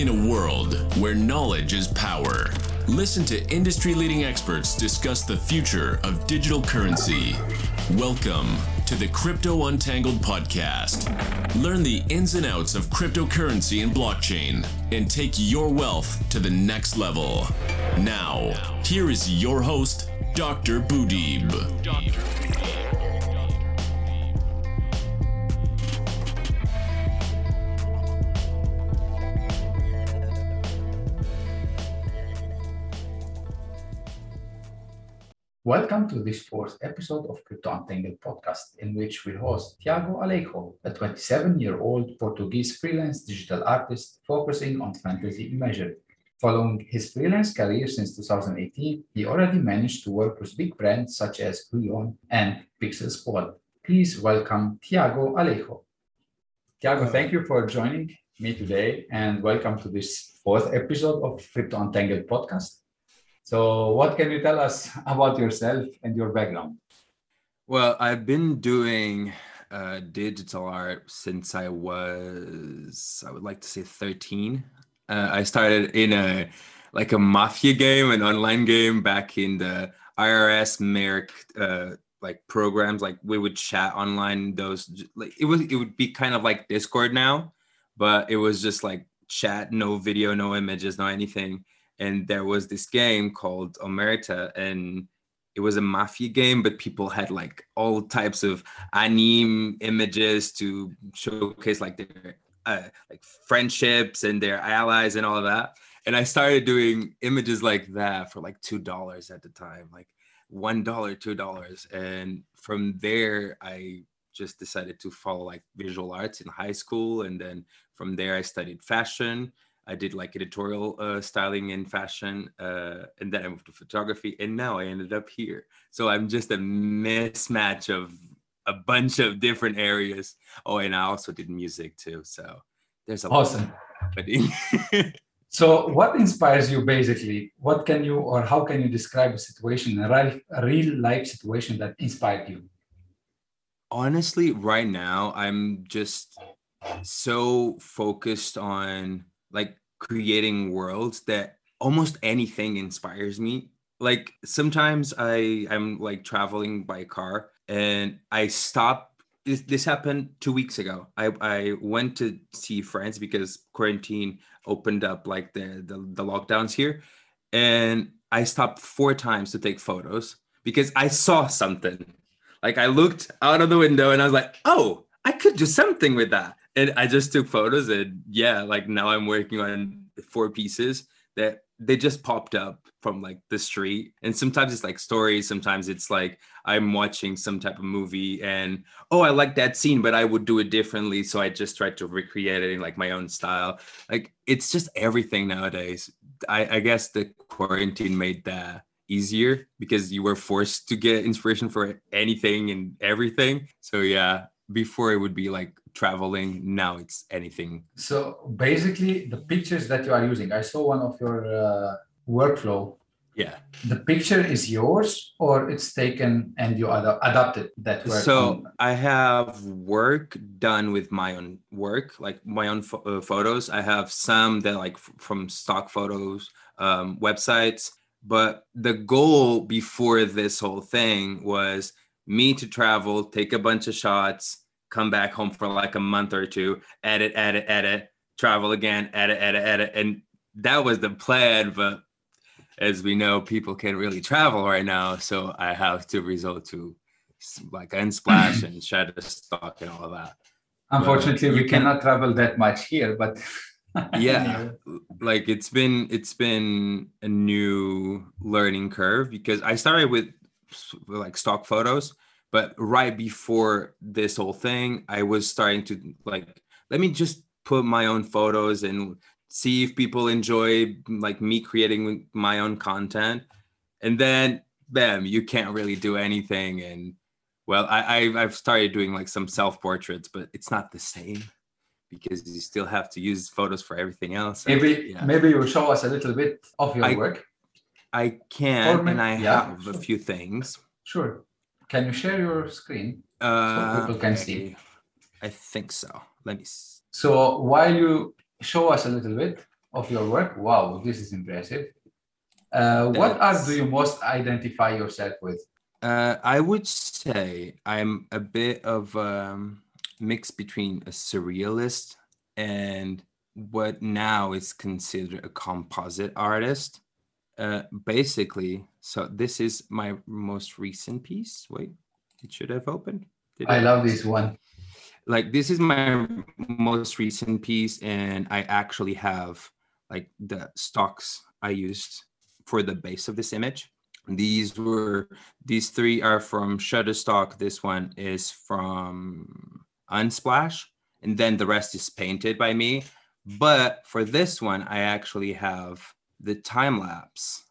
In a world where knowledge is power, listen to industry leading experts discuss the future of digital currency. Welcome to the Crypto Untangled podcast. Learn the ins and outs of cryptocurrency and blockchain and take your wealth to the next level. Now, here is your host, Dr. Boudib. Welcome to this fourth episode of Crypto Untangled podcast, in which we host Tiago Alejo, a 27 year old Portuguese freelance digital artist focusing on fantasy imagery. Following his freelance career since 2018, he already managed to work with big brands such as Huion and Pixel Squad. Please welcome Tiago Alejo. Tiago, thank you for joining me today and welcome to this fourth episode of Crypto Untangled podcast. So, what can you tell us about yourself and your background? Well, I've been doing uh, digital art since I was, I would like to say 13. Uh, I started in a like a mafia game, an online game back in the IRC mIRC uh, like programs. Like we would chat online. Those like it was it would be kind of like Discord now, but it was just like chat, no video, no images, no anything and there was this game called Omerta, and it was a mafia game, but people had like all types of anime images to showcase like their uh, like friendships and their allies and all of that. And I started doing images like that for like two dollars at the time, like one dollar, two dollars, and from there I just decided to follow like visual arts in high school, and then from there I studied fashion I did like editorial uh, styling and fashion, uh, and then I moved to photography, and now I ended up here. So I'm just a mismatch of a bunch of different areas. Oh, and I also did music too. So there's a awesome. so, what inspires you basically? What can you or how can you describe a situation, a real life situation that inspired you? Honestly, right now, I'm just so focused on like creating worlds that almost anything inspires me. Like sometimes i i'm like traveling by car and i stop this, this happened two weeks ago. I i went to see friends because quarantine opened up like the, the the lockdowns here. And i stopped four times to take photos because i saw something. Like i looked out of the window and i was like oh i could do something with that and i just took photos and yeah like now i'm working on four pieces that they just popped up from like the street. And sometimes it's like stories sometimes it's like i'm watching some type of movie and oh i like that scene but i would do it differently. So i just tried to recreate it in like my own style. Like it's just everything nowadays. I, I guess the quarantine made that easier because you were forced to get inspiration for anything and everything. So yeah before it would be like traveling now it's anything. So basically the pictures that you are using i saw one of your uh, workflow. Yeah. The picture is yours or it's taken and you ad- adapted that work so i have work done with my own work like my own fo- uh, photos. I have some that like f- from stock photos um, websites but the goal before this whole thing was me to travel take a bunch of shots come back home for like a month or two, edit, edit, edit, travel again, edit, edit, edit. And that was the plan. But as we know, people can't really travel right now. So I have to resort to like unsplash and Shutterstock and all that. Unfortunately, we can, cannot travel that much here, but yeah, like it's been it's been a new learning curve because I started with like stock photos but right before this whole thing, I was starting to like, let me just put my own photos and see if people enjoy like me creating my own content. And then, bam, you can't really do anything. And well, I, I have started doing like some self portraits, but it's not the same because you still have to use photos for everything else. Maybe yeah. maybe you will show us a little bit of your I, work. I can, and I yeah, have a few things. Sure. Can you share your screen uh, so people can see? I think so. Let me. See. So while you show us a little bit, of your work. Wow, this is impressive. Uh, what art do you most identify yourself with? Uh, I would say I'm a bit of um, mix between a surrealist and what now is considered a composite artist. Uh, basically, so this is my most recent piece. Wait, it should have opened. Did I it? love this one. like this is my most recent piece and i actually have like the stocks i used for the base of this image these were these three are from shutterstock this one is from unsplash and then the rest is painted by me but for this one i actually have the time lapse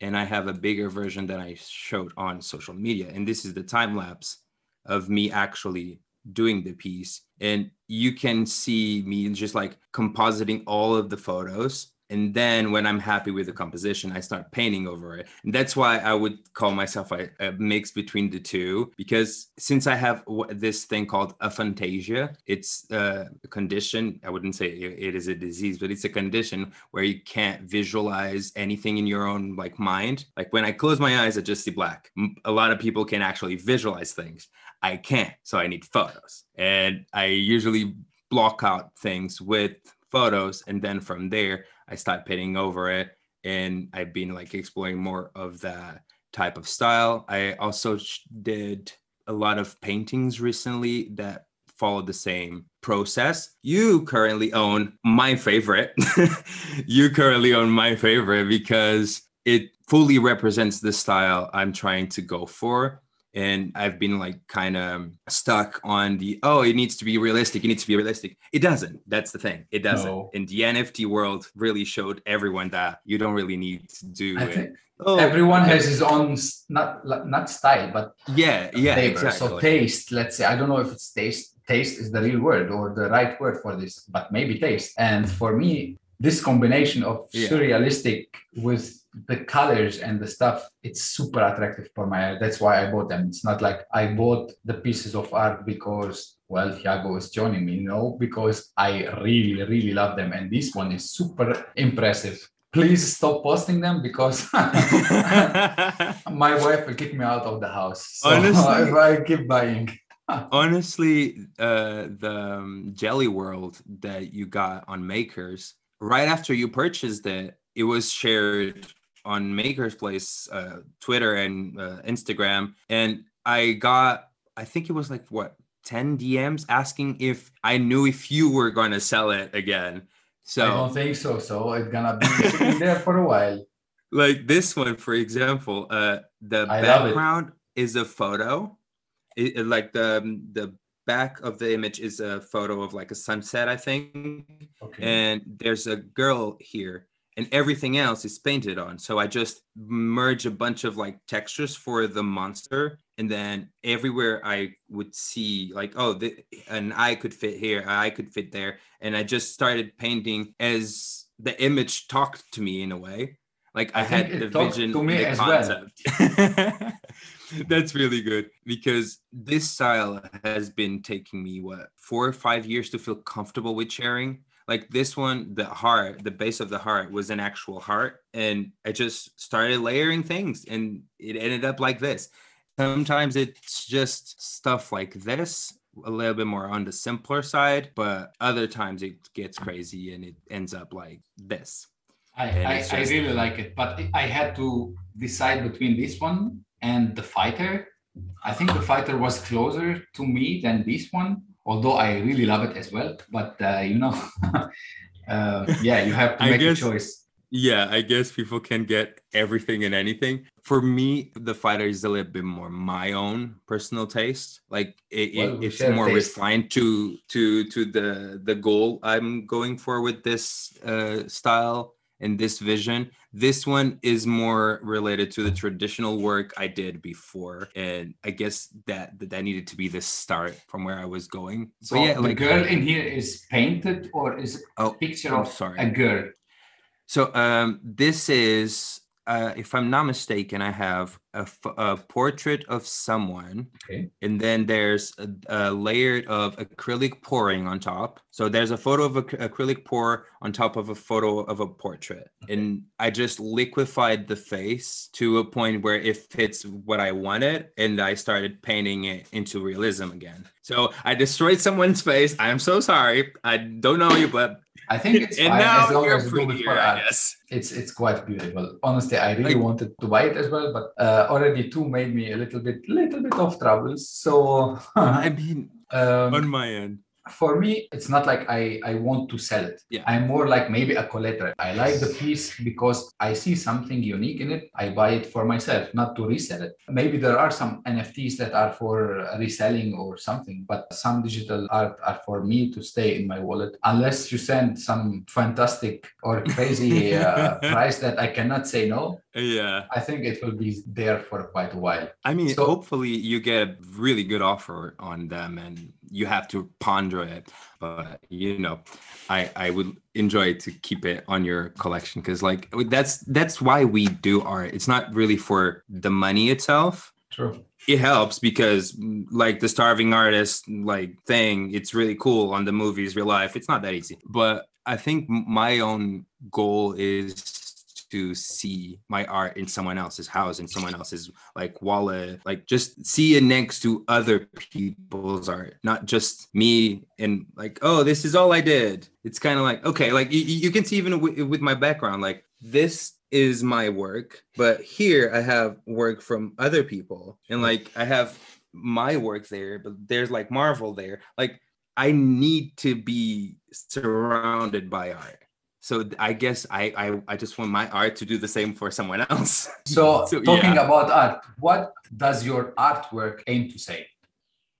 and i have a bigger version that i showed on social media. And this is the time lapse of me actually doing the piece. And you can see me just like compositing all of the photos and then when i'm happy with the composition i start painting over it and that's why i would call myself a, a mix between the two because since i have wh- this thing called aphantasia it's a condition i wouldn't say it- it is a disease but it's a condition where you can't visualize anything in your own like mind like when i close my eyes i just see black a lot of people can actually visualize things I can't. So I need photos. And I usually block out things with photos. And then from there, I start painting over it. And I've been like exploring more of that type of style. I also did a lot of paintings recently that follow the same process. You currently own my favorite. you currently own my favorite because it fully represents the style I'm trying to go for and I've been like kind of stuck on the oh, it needs to be realistic. It needs to be realistic. It doesn't. That's the thing. It doesn't. No. And the NFT world really showed everyone that you don't really need to do I it. Oh, everyone okay. has his own not not style, but yeah, yeah, flavor. exactly. So taste, let's say, I don't know if it's taste. Taste is the real word or the right word for this, but maybe taste. And for me, this combination of Yeah. surrealistic with the colors and the stuff, it's super attractive for my eye. That's why I bought them. It's not like I bought the pieces of art because well, Tiago is joining me, no, because I really, really love them. And this one is super impressive. Please stop posting them because my wife will kick me out of the house. So Honestly- if I keep buying. Honestly, uh, the um, Jelly World that you got on Makers, right after you purchased it, it was shared on Makers Place, uh, Twitter and uh, Instagram, and I got, I think it was like what, 10 DMs asking if I knew if you were going to sell it again. So I don't think so. So it's gonna be sitting there for a while. like this one, for example, uh, the I background is a photo. It, it- like the the back of the image is a photo of like a sunset, I think. Okay. And there's a girl here, and everything else is painted on. So I just merge a bunch of like textures for the monster, and then everywhere I would see like, oh, the, an eye could fit here, an eye could fit there, and I just started painting as the image talked to me in a way. Like I, I had the vision, to me the as well. That's really good because this style has been taking me what four or five years to feel comfortable with sharing. Like this one, the heart, the base of the heart was an actual heart, and I just started layering things, and it ended up like this. Sometimes it's just stuff like this, a little bit more on the simpler side, but other times it gets crazy and it ends up like this. I, I, it's I really like it, but I had to decide between this one and the fighter. I think the fighter was closer to me than this one, although I really love it as well. But uh, you know, uh, yeah, you have to make guess- a choice. Yeah, I guess people can get everything and anything. For me, the fighter is a little bit more my own personal taste. Like it, it- Well, we it's more refined to to to the the goal I'm going for with this uh, style and this vision. This one is more related to the traditional work I did before, and I guess that that, needed to be the start from where I was going. So But yeah, the like girl in here is painted, or is Oh, a picture I'm of sorry. a girl? So um, this is uh, if I'm not mistaken, I have a, f- a portrait of someone, Okay. and then there's a, a layer of acrylic pouring on top. So there's a photo of ac- acrylic pour on top of a photo of a portrait, and I just liquefied the face to a point where it fits what I wanted, and I started painting it into realism again. So I destroyed someone's face. I'm so sorry. I don't know you, but I think it's and fine now as long you're as prettier, I guess. It's it's quite beautiful. Honestly, I really Like- wanted to buy it as well, but uh, already two made me a little bit little bit of troubles. So I mean, um, on my end. For me, it's not like I, I want to sell it. Yeah. I'm more like maybe a collector. I like the piece because I see something unique in it. I buy it for myself, not to resell it. Maybe there are some NFTs that are for reselling or something, but some digital art are for me to stay in my wallet. Unless you send some fantastic or crazy uh, price that I cannot say no, Yeah. I think it will be there for quite a while. I mean, So- hopefully you get a really good offer on them and you have to ponder it. But you know, I I would enjoy to keep it on your collection because like that's that's why we do art. It's not really for the money itself. True. It helps because mm, like the starving artist like thing, it's really cool on the movies, real life. It's not that easy. But I think my own goal is to see my art in someone else's house in someone else's like wallet like just see it next to other people's art not just me and like oh this is all i did. It's kind of like okay like you, you can see even w- with my background like this is my work but here i have work from other people and like i have my work there but there's like marvel there. Like i need to be surrounded by art so I guess I, I I just want my art to do the same for someone else. So, So, talking yeah. about art, what does your artwork aim to say?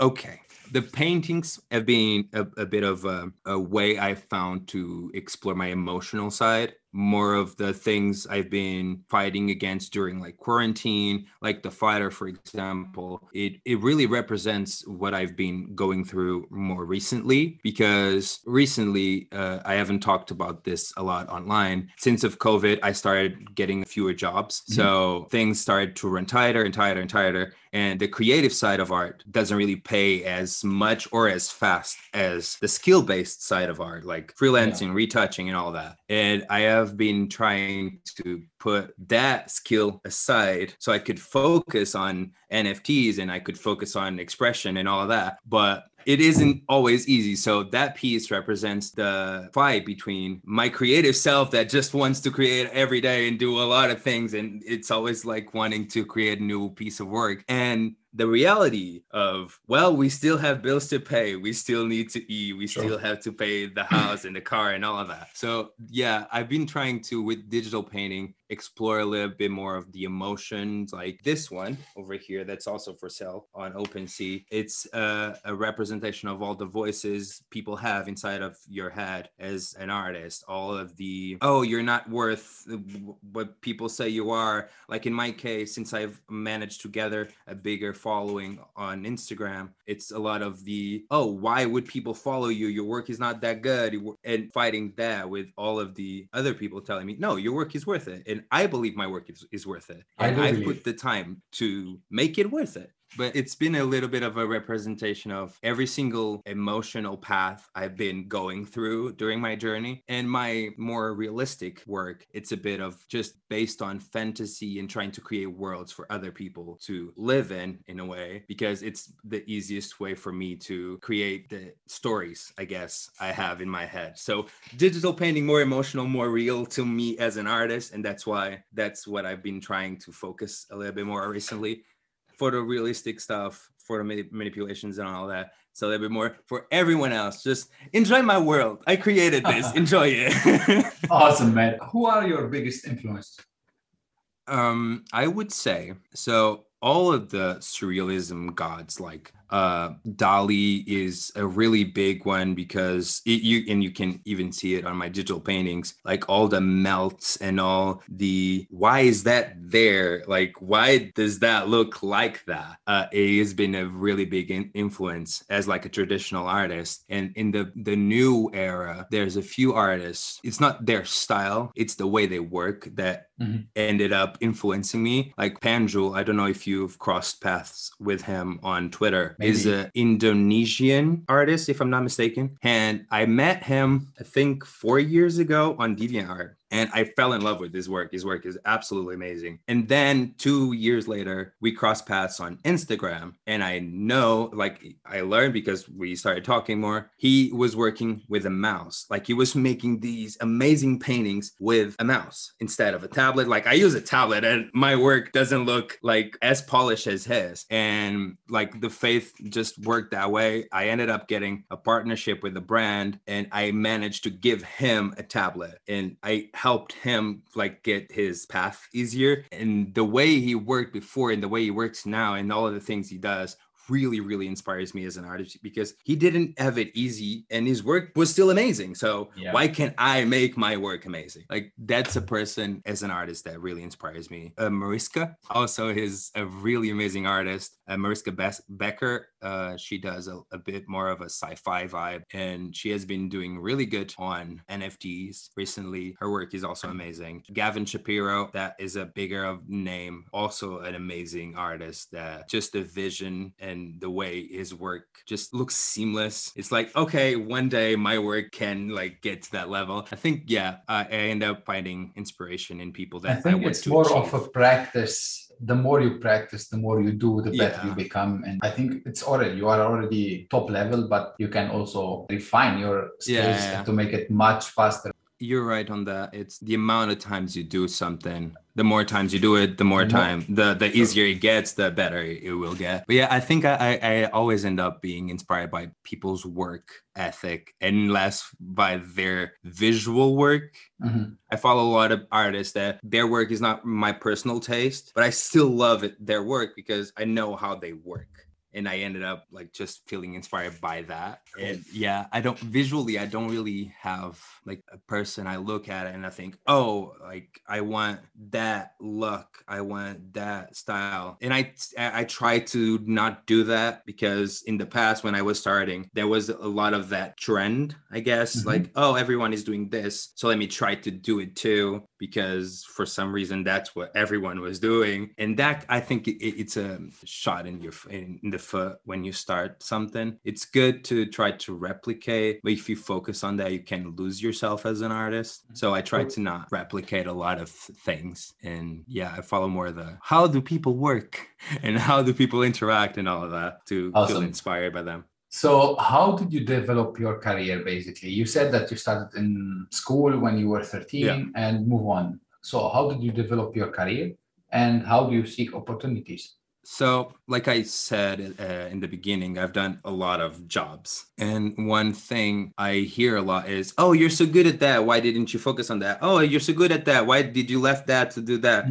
Okay. The paintings have been a, a bit of a, a way I found to explore my emotional side, more of the things I've been fighting against during like quarantine, like the fighter, for example. It it really represents what I've been going through more recently because recently uh, I haven't talked about this a lot online. Since of COVID, I started getting fewer jobs, so things started to run tighter and tighter and tighter. And the creative side of art doesn't really pay as much or as fast as the skill based side of art, like freelancing, retouching, and all that. And I have been trying to put that skill aside so I could focus on NFTs and I could focus on expression and all that. But it isn't always easy. So that piece represents the fight between my creative self that just wants to create every day and do a lot of things. And it's always like wanting to create a new piece of work. And the reality of, well, we still have bills to pay. We still need to eat. We Sure. still have to pay the house and the car and all of that. So, yeah, I've been trying to, with digital painting, explore a little bit more of the emotions like this one over here that's also for sale on OpenSea. It's uh, a representation of all the voices people have inside of your head as an artist. All of the, oh, you're not worth what people say you are. Like in my case, since I've managed to gather a bigger following on Instagram, it's a lot of the, oh, why would people follow you? Your work is not that good. And fighting that with all of the other people telling me, no, your work is worth it. And I believe my work is, is worth it. I And do I've put the time to make it worth it. But it's been a little bit of a representation of every single emotional path I've been going through during my journey. And my more realistic work, it's a bit of just based on fantasy and trying to create worlds for other people to live in, in a way, because it's the easiest way for me to create the stories, I guess, I have in my head. So digital painting more emotional, more real to me as an artist. And that's why that's what I've been trying to focus a little bit more recently photorealistic stuff, photo mani- manipulations, and all that. So a little bit more for everyone else. Just enjoy my world. I created this. enjoy it. Awesome, man. Who are your biggest influences? um, I would say so. All of the surrealism gods like Uh, Dali is a really big one because it, you and you can even see it on my digital paintings, like all the melts and all the why is that there? Like why does that look like that? Uh, it has been a really big in- influence as like a traditional artist. And in the the new era, there's a few artists. It's not their style; it's the way they work that mm-hmm. ended up influencing me. Like Panjul, I don't know if you've crossed paths with him on Twitter, Maybe. is an Indonesian artist, if I'm not mistaken. And I met him, I think, four years ago on DeviantArt and I fell in love with his work. His work is absolutely amazing. And then two years later, we crossed paths on Instagram, and I know, like, I learned because we started talking more. He was working with a mouse, like he was making these amazing paintings with a mouse instead of a tablet. Like I use a tablet, and my work doesn't look like as polished as his. And like the faith just worked that way. I ended up getting a partnership with a brand, and I managed to give him a tablet, and I helped him like get his path easier. And the way he worked before and the way he works now and all of the things he does really really inspires me as an artist because he didn't have it easy and his work was still amazing. So yeah. why can't i make my work amazing? Like that's a person as an artist that really inspires me. Uh, mariska also is a really amazing artist. Uh, mariska Be- becker uh, she does a, a, bit more of a sci-fi vibe and she has been doing really good on nfts recently. Her work is also amazing. Gavin shapiro that is a bigger name also an amazing artist that just the vision and and the way his work just looks seamless. It's like, okay, one day my work can like get to that level. I think, yeah, I, end up finding inspiration in people that I think I it's more achieve. of a practice the more you practice, the more you do, the better yeah. you become. And I think it's already you are already top level, but you can also refine your skills yeah, yeah. to make it much faster. You're right on that. It's the amount of times you do something the more times you do it, the more time, the the easier it gets, the better it will get. But yeah, I think I, I always end up being inspired by people's work ethic and less by their visual work. Mm-hmm. I follow a lot of artists that their work is not my personal taste, but I still love it, their work because I know how they work and I ended up like just feeling inspired by that. And yeah, I don't visually, I don't really have like a person I look at it and I think, oh, like I want that look, I want that style. And I I try to not do that because in the past when I was starting, there was a lot of that trend, I guess, mm-hmm. like, oh, everyone is doing this. So let me try to do it too because for some reason that's what everyone was doing and that i think it, it's a shot in your in, the foot when you start something it's good to try to replicate but if you focus on that you can lose yourself as an artist mm-hmm. so i try to not replicate a lot of things and yeah i follow more the how do people work and how do people interact and all of that to awesome. feel inspired by them so, how did you develop your career basically? You said that you started in school when you were 13 yeah. and move on. So, how did you develop your career and how do you seek opportunities? So, like I said uh, in the beginning, I've done a lot of jobs. And one thing I hear a lot is, "Oh, you're so good at that. Why didn't you focus on that? Oh, you're so good at that. Why did you left that to do that?"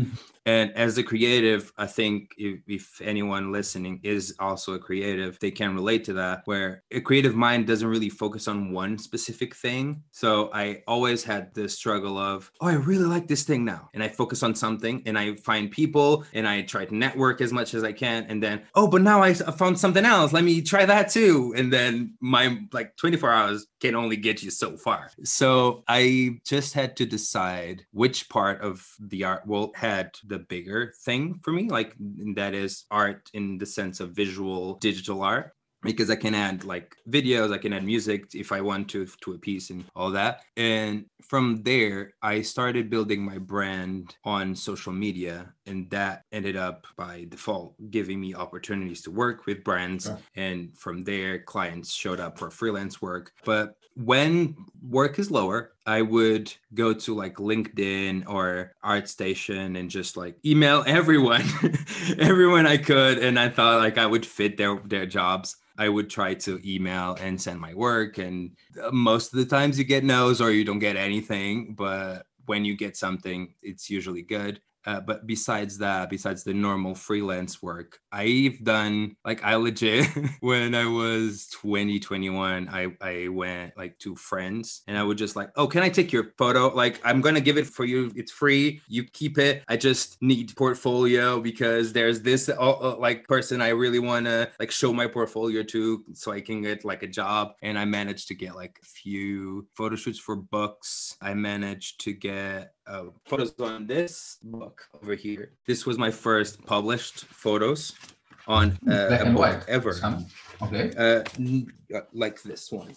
And as a creative, I think if, if, anyone listening is also a creative, they can relate to that, where a creative mind doesn't really focus on one specific thing. So I always had this struggle of, oh, I really like this thing now. And I focus on something and I find people and I try to network as much as I can. And then, oh, but now I found something else. Let me try that too. And then my like 24 hours can only get you so far. So I just had to decide which part of the art will had the the bigger thing for me like that is art in the sense of visual digital art because I can add like videos, I can add music if I want to to a piece and all that. And from there, I started building my brand on social media, and that ended up by default giving me opportunities to work with brands. And from there, clients showed up for freelance work. But when work is lower, I would go to like LinkedIn or ArtStation and just like email everyone, everyone I could. And I thought like I would fit their their jobs. I would try to email and send my work. And uh, most of the times you get no's or you don't get anything. But when you get something, it's usually good. Uh, but besides that, besides the normal freelance work, I've done like I legit when I was 20, 21, I, I went like to friends and I would just like, oh, can I take your photo? Like, I'm to give it for you. It's free. You keep it. I just need portfolio because there's this uh, uh like person I really want to like show my portfolio to so I can get like a job. And I managed to get like a few photo shoots for books. I managed to get uh, photos on this book over here. This was my first published photos on uh, Black a book ever. Some- Okay. Uh, uh, like this one.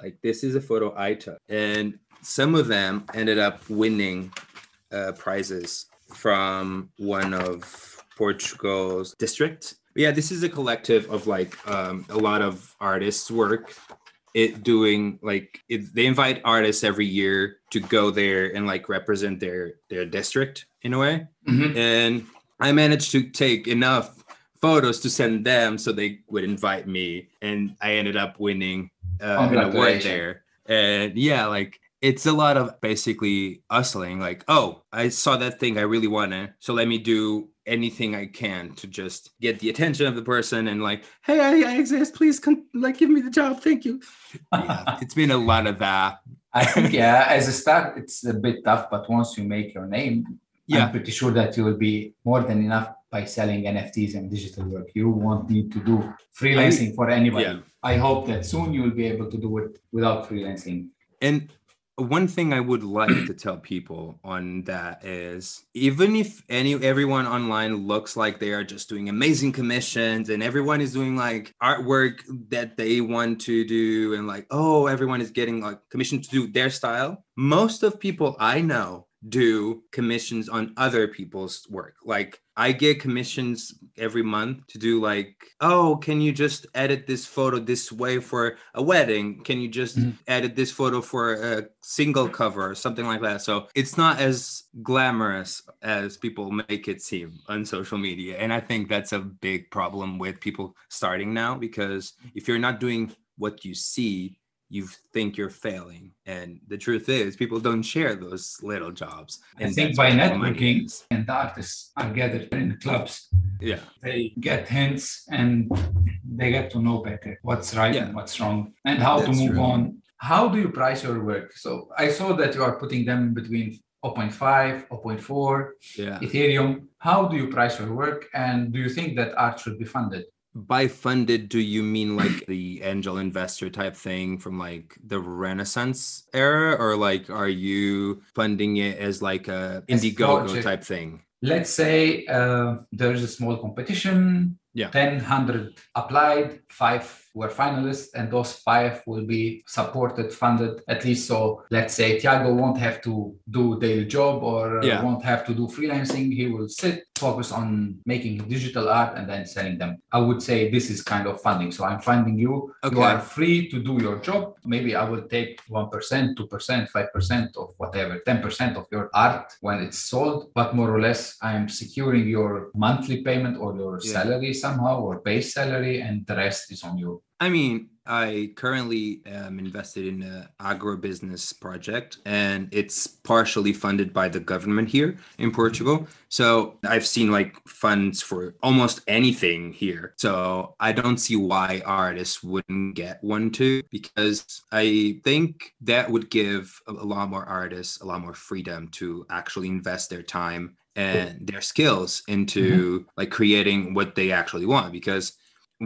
Like this is a photo I took, and some of them ended up winning uh, prizes from one of Portugal's districts. Yeah, this is a collective of like um, a lot of artists' work. It doing like it, they invite artists every year to go there and like represent their their district in a way Mhm. and I managed to take enough photos to send them so they would invite me, and I ended up winning uh, an award there. And yeah, like it's a lot of basically hustling. Like, oh, I saw that thing I really want to, so let me do anything I can to just get the attention of the person and like, hey, I, I exist. Please, come, like, give me the job. Thank you. Yeah, it's been a lot of that. I think yeah, as a start, it's a bit tough, but once you make your name, Yeah. I'm pretty sure that you will be more than enough by selling NFTs and digital work. You won't need to do freelancing for anybody. Yeah. I hope that soon you will be able to do it without freelancing. And one thing I would like to tell people on that is even if any everyone online looks like they are just doing amazing commissions and everyone is doing like artwork that they want to do and like oh everyone is getting like commissioned to do their style most of people I know do commissions on other people's work. Like I get commissions every month to do like, oh, can you just edit this photo this way for a wedding? Can you just Mhm. edit this photo for a single cover or something like that? So it's not as glamorous as people make it seem on social media. And I think that's a big problem with people starting now because if you're not doing what you see, you think you're failing. And the truth is, people don't share those little jobs. I And think by networking and artists are gathered in clubs, Yeah. they get hints and they get to know better what's right Yeah. and what's wrong and how to move true. on. How do you price your work? So I saw that you are putting them between 0.5, 0.4, Yeah. Ethereum. How do you price your work? And do you think that art should be funded? By funded, do you mean like the angel investor type thing from like the Renaissance era, or like are you funding it as like a Indiegogo type thing? Let's say uh, there's a small competition, Yeah. 10, 100 applied, five were finalists, and those five will be supported, funded at least. So let's say Tiago won't have to do daily job or Yeah. won't have to do freelancing. He will sit, focus on making digital art and then selling them. I would say this is kind of funding. So I'm funding you. Okay. You are free to do your job. Maybe I will take 1%, 2%, 5% of whatever, 10% of your art when it's sold. But more or less, I'm securing your monthly payment or your Yeah. salary somehow or base salary, and the rest is on you. I mean, I currently am invested in an agribusiness project, and it's partially funded by the government here in Portugal. So I've seen like funds for almost anything here. So I don't see why artists wouldn't get one too, because I think that would give a a lot more artists a lot more freedom to actually invest their time and their skills into mm-hmm. like creating what they actually want because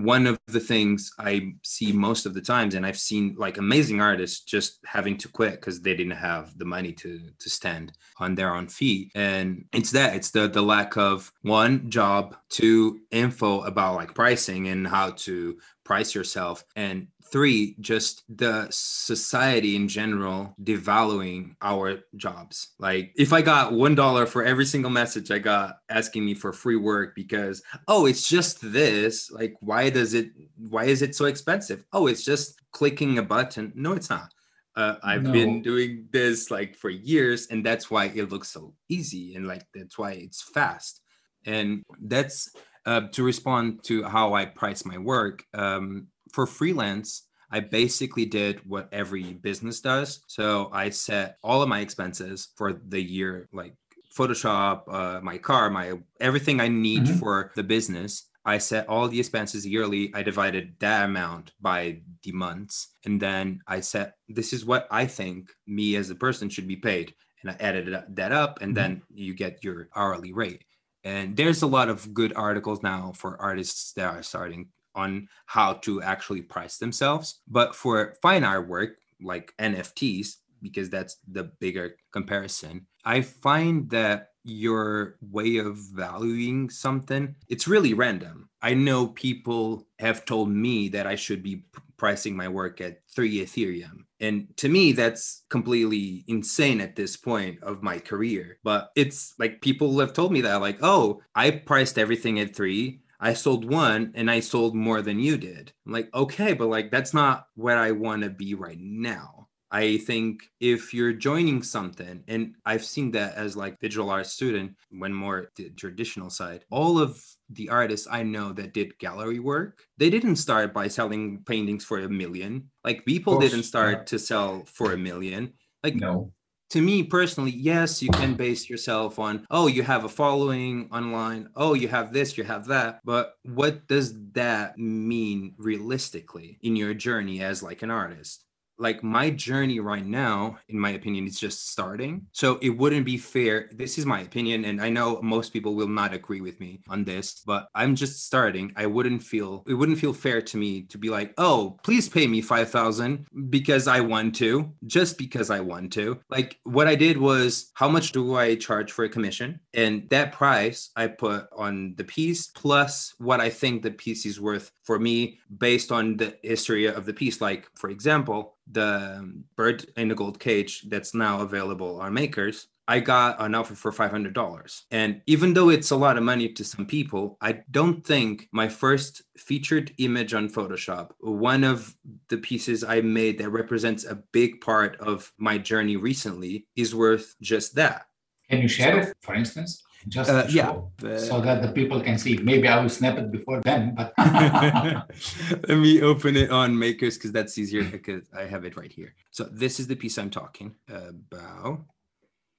one of the things I see most of the times, and I've seen like amazing artists just having to quit because they didn't have the money to to stand on their own feet, and it's that it's the the lack of one job, two info about like pricing and how to price yourself, and three just the society in general devaluing our jobs. Like if I got one dollar for every single message I got asking me for free work because oh it's just this like why does it why is it so expensive? Oh it's just clicking a button. No it's not. Uh, i've been doing this like for years and that's why it looks so easy and like that's why it's fast. And that's uh, to respond to how i price my work um, for freelance I basically did what every business does. So I set all of my expenses for the year, like Photoshop, uh, my car, my everything I need Mhm. for the business. I set all the expenses yearly. I divided that amount by the months. And then I set this is what I think me as a person should be paid. And I added that up, and Mhm. then you get your hourly rate. And there's a lot of good articles now for artists that are starting on how to actually price themselves. But for fine art work, like NFTs, because that's the bigger comparison, I find that your way of valuing something, it's really random. I know people have told me that I should be pricing my work at three Ethereum. And to me, that's completely insane at this point of my career. But it's like people have told me that, like, oh, I priced everything at three. I sold one and I sold more than you did. I'm like, okay, but like that's not where I want to be right now. I think if you're joining something, and I've seen that as like digital art student, when more the traditional side, all of the artists I know that did gallery work, they didn't start by selling paintings for a million. Like people didn't start yeah. to sell for a million. Like No. to me personally, yes, you can base yourself on, oh, you have a following online, oh, you have this, you have that. But what does that mean realistically in your journey as like an artist? Like my journey right now, in my opinion, is just starting. So it wouldn't be fair. This is my opinion, and I know most people will not agree with me on this, but I'm just starting. I wouldn't feel it wouldn't feel fair to me to be like, oh, please pay me five thousand because I want to, just because I want to. Like what I did was, how much do I charge for a commission? And that price I put on the piece plus what I think the piece is worth for me based on the history of the piece. Like for example, the bird in the gold cage that's now available on makers i got an offer for $500 and even though it's a lot of money to some people i don't think my first featured image on photoshop one of the pieces i made that represents a big part of my journey recently is worth just that Can you share So- it, for instance? Just Uh, yeah. show, Uh, so that the people can see. Maybe I will snap it before them, but Let me open it on Makers because that's easier because I have it right here. So this is the piece I'm talking about.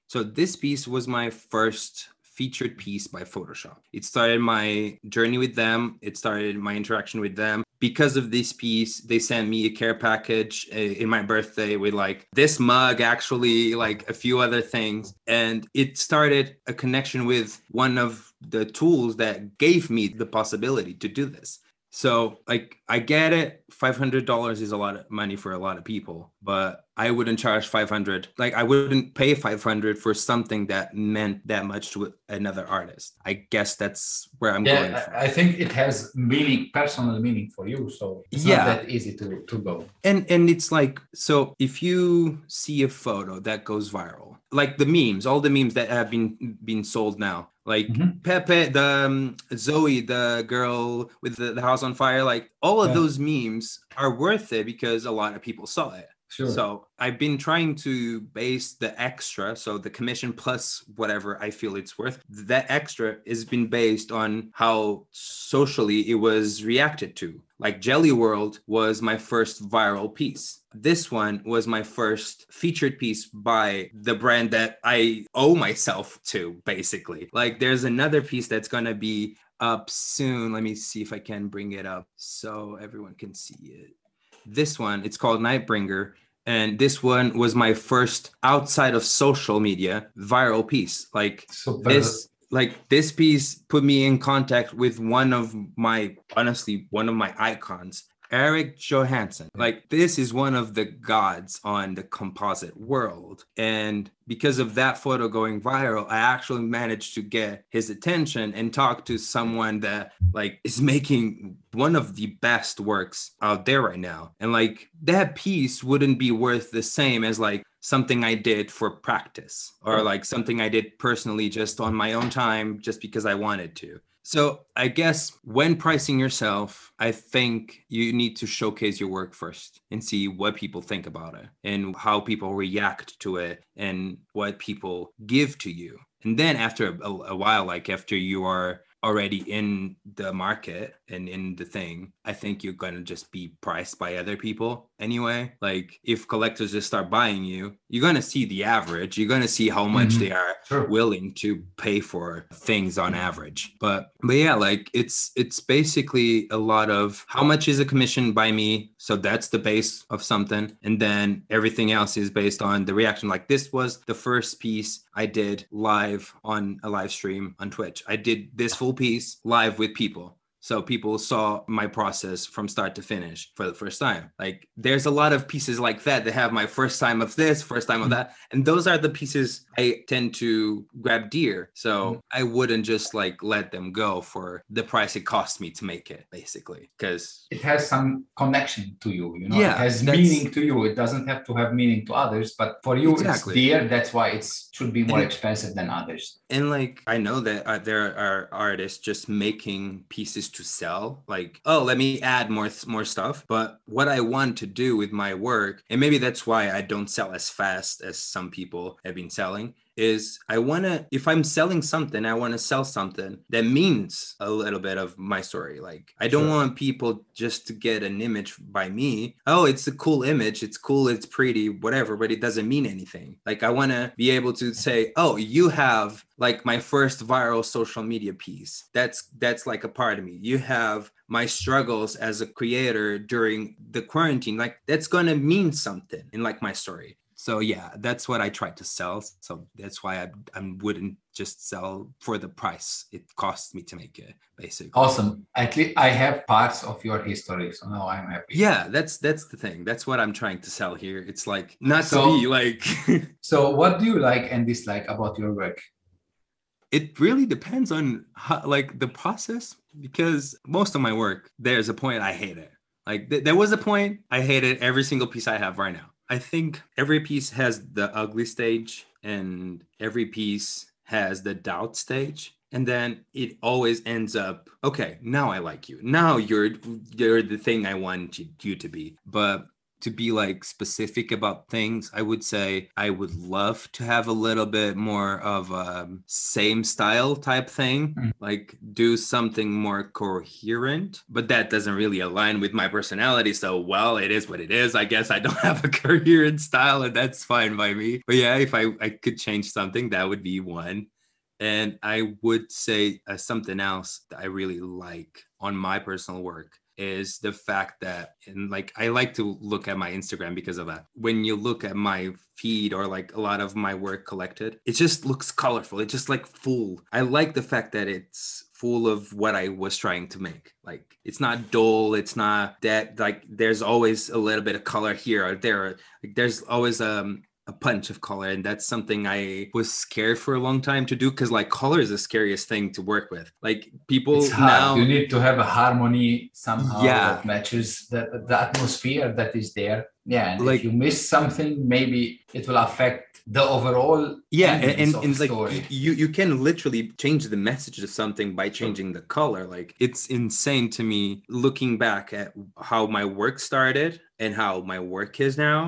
So this piece was my first featured piece by Photoshop. It started my journey with them. It started my interaction with them. Because of this piece, they sent me a care package uh, in my birthday with like this mug, actually, like a few other things. And it started a connection with one of the tools that gave me the possibility to do this. So, like, I get it. Five hundred dollars is a lot of money for a lot of people, but I wouldn't charge five hundred. Like, I wouldn't pay five hundred for something that meant that much to another artist. I guess that's where I'm going. yeah, From. I I think it has meaning, personal meaning for you. So it's Yeah. not that easy to, to go. and and it's like so if you see a photo that goes viral like the memes all the memes that have been been sold now like Mhm. pepe the um, zoe the girl with the, the house on fire like all of Yeah. those memes are worth it because a lot of people saw it Sure. so I've been trying to base the extra, so the commission plus whatever I feel it's worth. That extra has been based on how socially it was reacted to. Like Jelly World was my first viral piece. This one was my first featured piece by the brand that I owe myself to, basically. Like there's another piece that's gonna be up soon. Let me see if I can bring it up so everyone can see it this one it's called nightbringer and this one was my first outside of social media viral piece like Super. this like this piece put me in contact with one of my honestly one of my icons Erik Johansson. Like this is one of the gods on the composite world. And because of that photo going viral, I actually managed to get his attention and talk to someone that like is making one of the best works out there right now. And like that piece wouldn't be worth the same as like something I did for practice or like something I did personally just on my own time just because I wanted to. So I guess when pricing yourself, I think you need to showcase your work first and see what people think about it and how people react to it and what people give to you. And then after a, a while, like after you are already in the market and in the thing, I think you're gonna just be priced by other people anyway. Like if collectors just start buying you, you're gonna see the average. You're gonna see how much Mhm. they are Sure. willing to pay for things on average. But but yeah, like it's it's basically a lot of how much is a commission by me. So that's the base of something. And then everything else is based on the reaction. Like this was the first piece I did live on a live stream on Twitch. I did this full piece live with people. So people saw my process from start to finish for the first time. Like there's a lot of pieces like that that have my first time of this, first time of Mhm. that. And those are the pieces I tend to grab dear. So Mhm. I wouldn't just like let them go for the price it cost me to make it, basically. Because It has some connection to you, you know. Yeah, it has meaning to you. It doesn't have to have meaning to others, but for you, Exactly. it's dear. That's why it should be more And- expensive than others. And like I know that uh, there are artists just making pieces to sell. Like, oh, let me add more more stuff. But what I want to do with my work, and maybe that's why I don't sell as fast as some people have been selling, is I want to if I'm selling something, I want to sell something that means a little bit of my story. Like, I don't Sure. want people just to get an image by me. Oh, it's a cool image. It's cool. It's pretty, whatever, but it doesn't mean anything. Like, I want to be able to say, oh, you have like my first viral social media piece. That's that's like a part of me. You have my struggles as a creator during the quarantine. Like that's gonna mean something in like my story. So yeah, that's what I tried to sell. So that's why I, I wouldn't just sell for the price it cost me to make it, basically. Awesome. At least I have parts of your history, so now I'm happy. Yeah, that's that's the thing. That's what I'm trying to sell here. It's like not So- to be like So, what do you like and dislike about your work? it really depends on how, like the process because most of my work there's a point i hate it like th- there was a point i hated every single piece i have right now i think every piece has the ugly stage and every piece has the doubt stage. And then it always ends up okay now i like you. Now you're you're the thing i want you, you to be. But to be like specific about things, I would say I would love to have a little bit more of a same style type thing, Mm. like do something more coherent, but that doesn't really align with my personality. So, well, it is what it is. I guess I don't have a coherent style, and that's fine by me. But yeah, if I, I could change something, that would be one. And I would say uh, something else that I really like on my personal work is the fact that and like I like to look at my Instagram because of that. When you look at my feed or like a lot of my work collected, it just looks colorful. It just like full. I like the fact that it's full of what I was trying to make. Like it's not dull, it's not that like there's always a little bit of color here or there. Like there's always um a punch of color and that's something i was scared for a long time to do because like color is the scariest thing to work with like people It's hard. now You need to have a harmony somehow Yeah. that matches the, the atmosphere that is there. Yeah, and Like- if you miss something, maybe it will affect the overall. yeah and, and, and like story. you you can literally change the message of something by changing the color like it's insane to me looking back at how my work started and how my work is now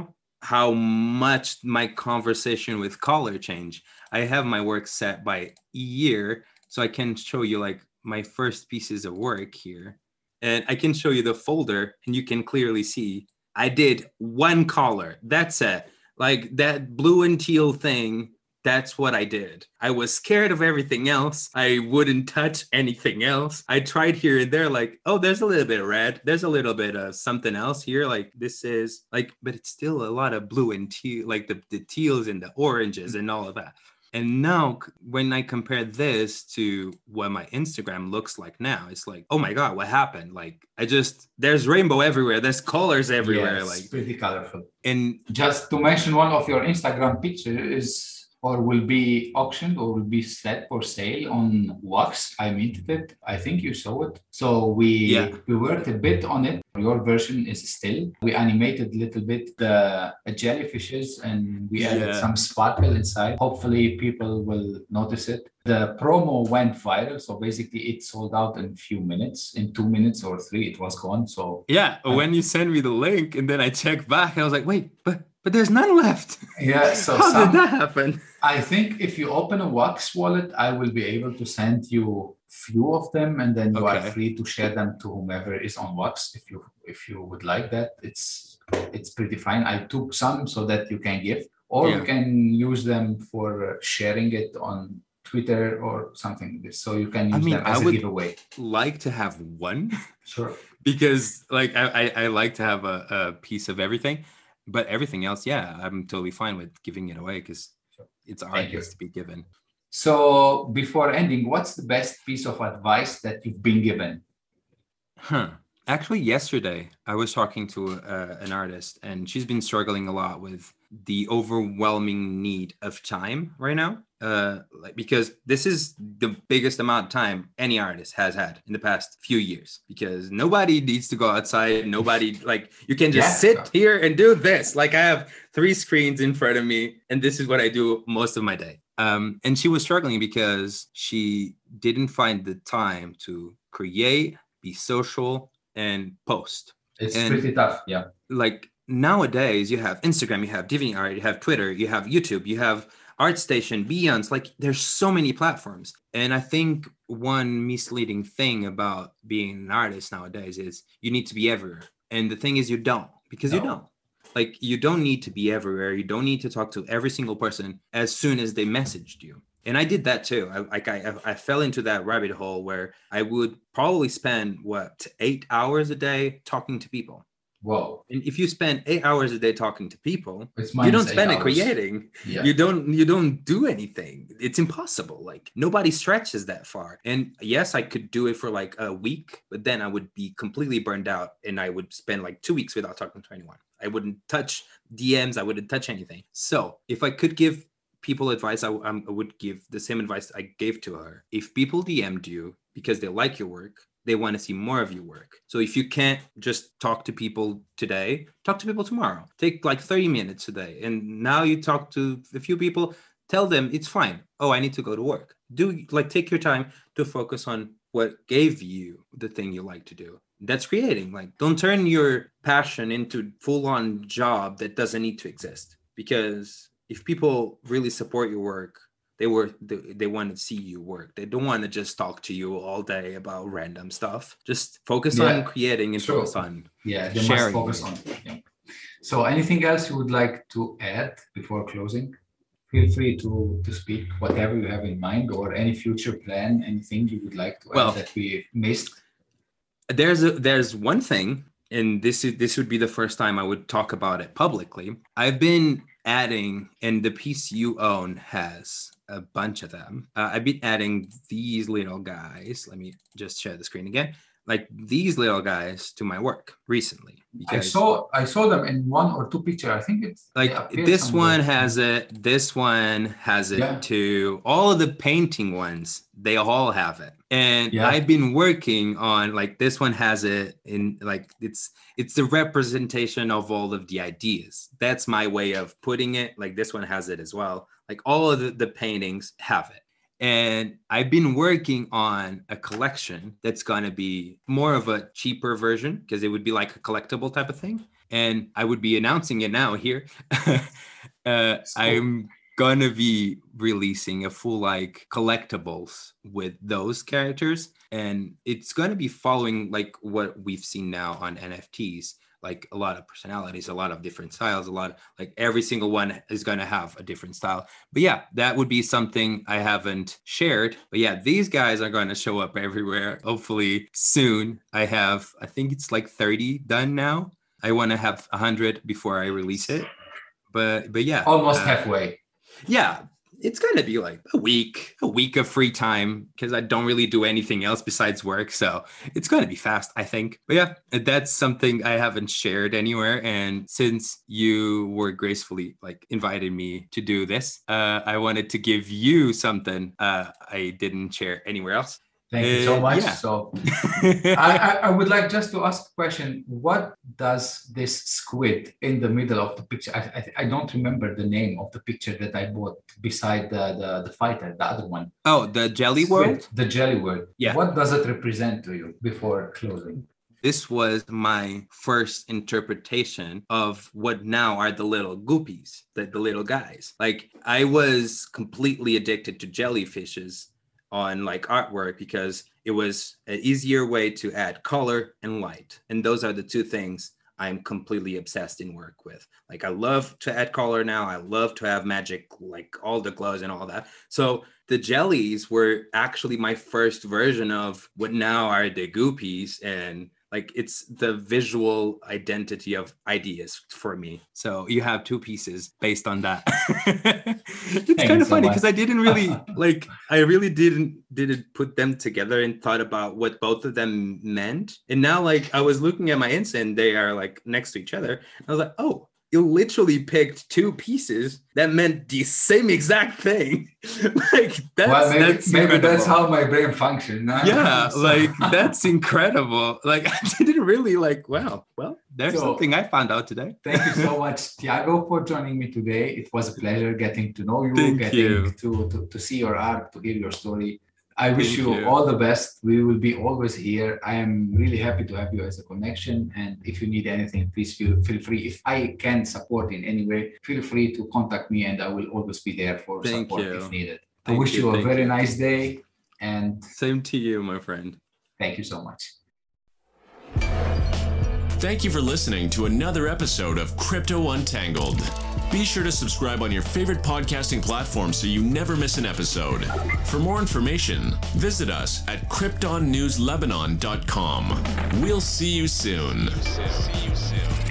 how much my conversation with color changed. I have my work set by year so i can show you like my first pieces of work here. And i can show you the folder and you can clearly see i did one color. That's it. Like that blue and teal thing that's what I did. I was scared of everything else. I wouldn't touch anything else. I tried here and there, like, oh, there's a little bit of red. There's a little bit of something else here. Like, this is like, but it's still a lot of blue and teal, like the, the teals and the oranges and all of that. And now, when I compare this to what my Instagram looks like now, it's like, oh my God, what happened? Like, I just, there's rainbow everywhere, there's colors everywhere. Yes, Like, pretty colorful. and Just to mention, one of your Instagram pictures or will be auctioned or will be set for sale on Wax. I minted it. I think you saw it. So we Yeah. we worked a bit on it. Your version is still. We animated a little bit the jellyfishes and we added Yeah. some sparkle inside. Hopefully people will notice it. The promo went viral. So basically it sold out in few minutes. In two minutes or three, it was gone. So Yeah, when you send me the link and then I check back, I was like, wait, but but there's none left. yeah, so How some, did that happen? I think if you open a Wax wallet, I will be able to send you few of them, and then you are free to share them to whomever is on Wax. if you if you would like that. It's it's pretty fine. I took some so that you can give, or you can use them for uh, sharing it on Twitter or something like this. So you can I use mean, them I as a would- giveaway. Like to have one Sure. because like I, I, I like to have a, a piece of everything, but everything else, yeah, I'm totally fine with giving it away because it's you. needs to be given. So before ending, what's the best piece of advice that you've been given? Huh. Actually, yesterday I was talking to uh, an artist, and she's been struggling a lot with the overwhelming need of time right now. Uh, like because this is the biggest amount of time any artist has had in the past few years. Because nobody needs to go outside. Nobody like you can just Yeah. sit here and do this. Like I have three screens in front of me, and this is what I do most of my day. Um, and she was struggling because she didn't find the time to create, be social, and post. It's And- pretty tough. Yeah. Like nowadays, you have Instagram, you have DeviantArt, you have Twitter, you have YouTube, you have ArtStation, Behance. Like there's so many platforms. And I think one misleading thing about being an artist nowadays is you need to be everywhere. And the thing is, you don't because you don't. Like you don't need to be everywhere. You don't need to talk to every single person as soon as they messaged you. And I did that too. I like I I fell into that rabbit hole where I would probably spend what eight hours a day talking to people. Whoa. And if you spend eight hours a day talking to people, It's you don't spend it creating. Yeah. You don't you don't do anything. It's impossible. Like nobody stretches that far. And yes, I could do it for like a week, but then I would be completely burned out and I would spend like two weeks without talking to anyone. I wouldn't touch DMs. I wouldn't touch anything. So if I could give people advice, I, I'm- um, I would give the same advice I gave to her. If people DM'd you because they like your work, they want to see more of your work. So if you can't just talk to people today, talk to people tomorrow. Take like 30 minutes a day. And now you talk to a few people, tell them it's fine. Oh, I need to go to work. Do like take your time to focus on what gave you the thing you like to do. That's creating. Like don't turn your passion into full-on job that doesn't need to exist. Because if people really support your work, they were they, they want to see you work they don't want to just talk to you all day about random stuff just focus Yeah, on creating and sure. focus on Yeah, they sharing must focus on. Yeah. So, anything else you would like to add before closing? Feel free to to speak whatever you have in mind or any future plan, anything you would like to add Well- that we missed. there's a, there's one thing and this is this would be the first time i would talk about it publicly i've been adding and the piece you own has a bunch of them. Uh, i've been adding these little guys. Let me just share the screen again. Like these little guys to my work recently I saw I saw them in one or two pictures. I think it's like this somewhere. one has it this one has it Yeah. too all of the painting ones they all have it and Yeah. i've been working on like this one has it in like it's it's the representation of all of the ideas that's my way of putting it like this one has it as well like all of the, the paintings have it and I've been working on a collection that's going to be more of a cheaper version because it would be like a collectible type of thing. And I would be announcing it now here. uh, cool. I'm going to be releasing a full like collectibles with those characters. And it's going to be following like what we've seen now on NFTs like a lot of personalities, a lot of different styles, a lot like every single one is going to have a different style. But yeah, that would be something I haven't shared. But yeah, these guys are going to show up everywhere. Hopefully soon. I have, I think it's like 30 done now. I want to have 100 before I release it. But but yeah, almost uh, halfway. yeah it's gonna be like a week a week of free time because i don't really do anything else besides work so it's gonna be fast i think. But yeah that's something i haven't shared anywhere and since you were gracefully like invited me to do this uh, i wanted to give you something uh, i didn't share anywhere else Thank you so uh, much. yeah. So I, I, I would like just to ask a question. What does this squid in the middle of the picture? I, I, I don't remember the name of the picture that I bought beside the, the, the fighter, the other one. oh the jelly Squid, world The jelly world. Yeah. What does it represent to you before closing? this was my first interpretation of what now are the little goopies, the, the little guys. Like I was completely addicted to jellyfishes on like artwork because it was an easier way to add color and light. And those are the two things I'm completely obsessed in work with. Like I love to add color now. I love to have magic, like all the glows and all that. So the jellies were actually my first version of what now are the goopies and like it's the visual identity of ideas for me. So you have two pieces based on that. It's kind of so funny because i didn't really like i really didn't didn't put them together and thought about what both of them meant. And now like i was looking at my insta and they are like next to each other. I was like oh you literally picked two pieces that meant the same exact thing. like that's, well, maybe, that's maybe that's how my brain functions. Yeah, so. like that's incredible. Like I didn't really like. Wow, well, there's so, something I found out today. thank you so much, Tiago, for joining me today. It was a pleasure getting to know you, thank getting you. To, to to see your art, to hear your story. I wish you, you, all the best. We will be always here. I am really happy to have you as a connection. And if you need anything, please feel, feel free. If I can support in any way, feel free to contact me and I will always be there for Thank support you. if needed. Thank I wish you, you a very you. nice day and same to you, my friend. Thank you so much. Thank you for listening to another episode of Crypto Untangled. Be sure to subscribe on your favorite podcasting platform so you never miss an episode. For more information, visit us at KryptonNewsLebanon.com. We'll see you soon. See you soon.